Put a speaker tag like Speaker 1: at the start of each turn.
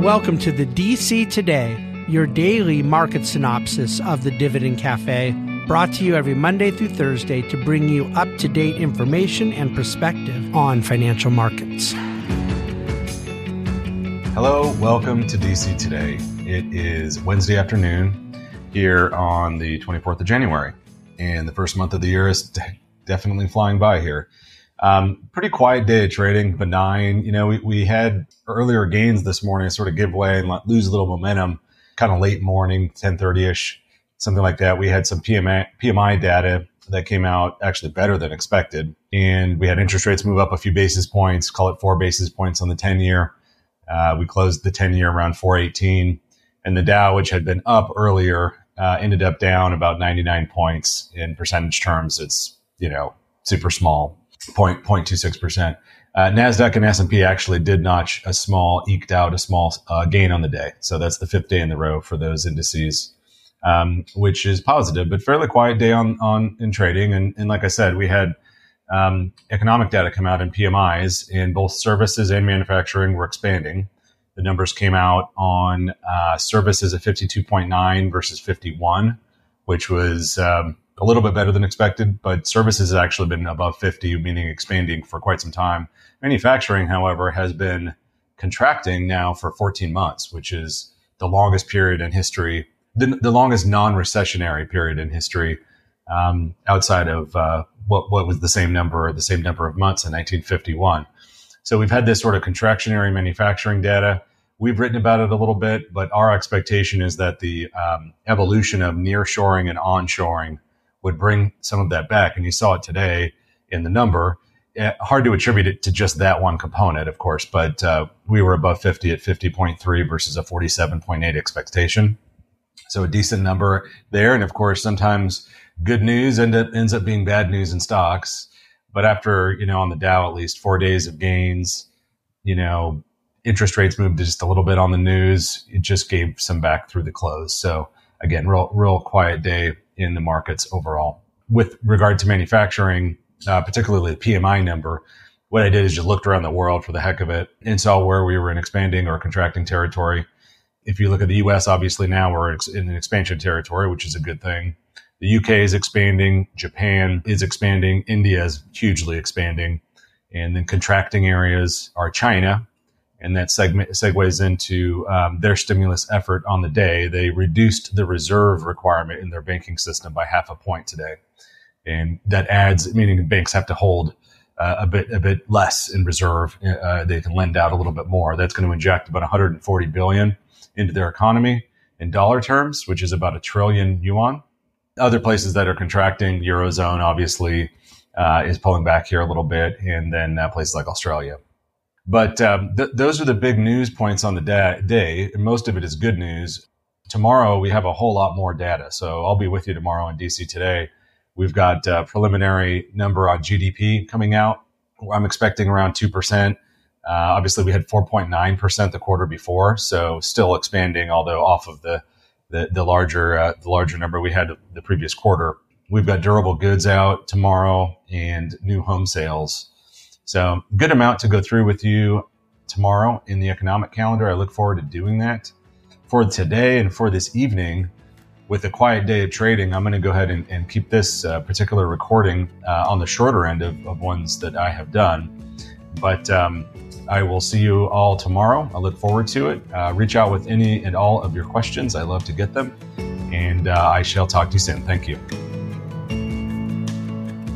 Speaker 1: Welcome to the DC Today, your daily market synopsis of the Dividend Cafe, brought to you every Monday through Thursday to bring you up to date information and perspective on financial markets.
Speaker 2: Hello, welcome to DC Today. It is Wednesday afternoon here on the 24th of January, and the first month of the year is definitely flying by here. Um, pretty quiet day of trading, benign. You know, we, we had earlier gains this morning sort of give way and lose a little momentum kind of late morning, 1030 ish, something like that. We had some PMI, PMI data that came out actually better than expected. And we had interest rates move up a few basis points, call it four basis points on the 10 year. Uh, we closed the 10 year around 418 and the Dow, which had been up earlier, uh, ended up down about 99 points in percentage terms. It's, you know, super small 0.26%. Uh, Nasdaq and S&P actually did notch a small, eked out a small uh, gain on the day. So that's the fifth day in the row for those indices, um, which is positive, but fairly quiet day on on in trading. And, and like I said, we had um, economic data come out in PMIs, and both services and manufacturing were expanding. The numbers came out on uh, services at 52.9 versus 51, which was um, a little bit better than expected, but services has actually been above 50, meaning expanding for quite some time. Manufacturing, however, has been contracting now for 14 months, which is the longest period in history, the, the longest non-recessionary period in history, um, outside of uh, what, what was the same number, the same number of months in 1951. So we've had this sort of contractionary manufacturing data. We've written about it a little bit, but our expectation is that the um, evolution of nearshoring and onshoring would bring some of that back. And you saw it today in the number. Eh, hard to attribute it to just that one component, of course, but uh, we were above 50 at 50.3 versus a 47.8 expectation. So a decent number there. And of course, sometimes good news end up, ends up being bad news in stocks. But after, you know, on the Dow, at least four days of gains, you know, interest rates moved just a little bit on the news. It just gave some back through the close. So again, real, real quiet day in the markets overall. With regard to manufacturing, uh, particularly the PMI number, what I did is just looked around the world for the heck of it and saw where we were in expanding or contracting territory. If you look at the US, obviously now we're in an expansion territory, which is a good thing. The UK is expanding, Japan is expanding, India is hugely expanding. And then contracting areas are China, and that segment segues into um, their stimulus effort on the day. They reduced the reserve requirement in their banking system by half a point today, and that adds, meaning banks have to hold uh, a bit a bit less in reserve. Uh, they can lend out a little bit more. That's going to inject about 140 billion into their economy in dollar terms, which is about a trillion yuan. Other places that are contracting, eurozone obviously uh, is pulling back here a little bit, and then uh, places like Australia. But um, th- those are the big news points on the da- day. And most of it is good news. Tomorrow, we have a whole lot more data. So I'll be with you tomorrow in DC today. We've got a preliminary number on GDP coming out. I'm expecting around 2%. Uh, obviously, we had 4.9% the quarter before, so still expanding, although off of the the, the larger uh, the larger number we had the previous quarter. We've got durable goods out tomorrow and new home sales so, good amount to go through with you tomorrow in the economic calendar. I look forward to doing that. For today and for this evening, with a quiet day of trading, I'm going to go ahead and, and keep this uh, particular recording uh, on the shorter end of, of, ones that I have done. But um, I will see you all tomorrow. I look forward to it. Uh, reach out with any and all of your questions. I love to get them. And uh, I shall talk to you soon. Thank you.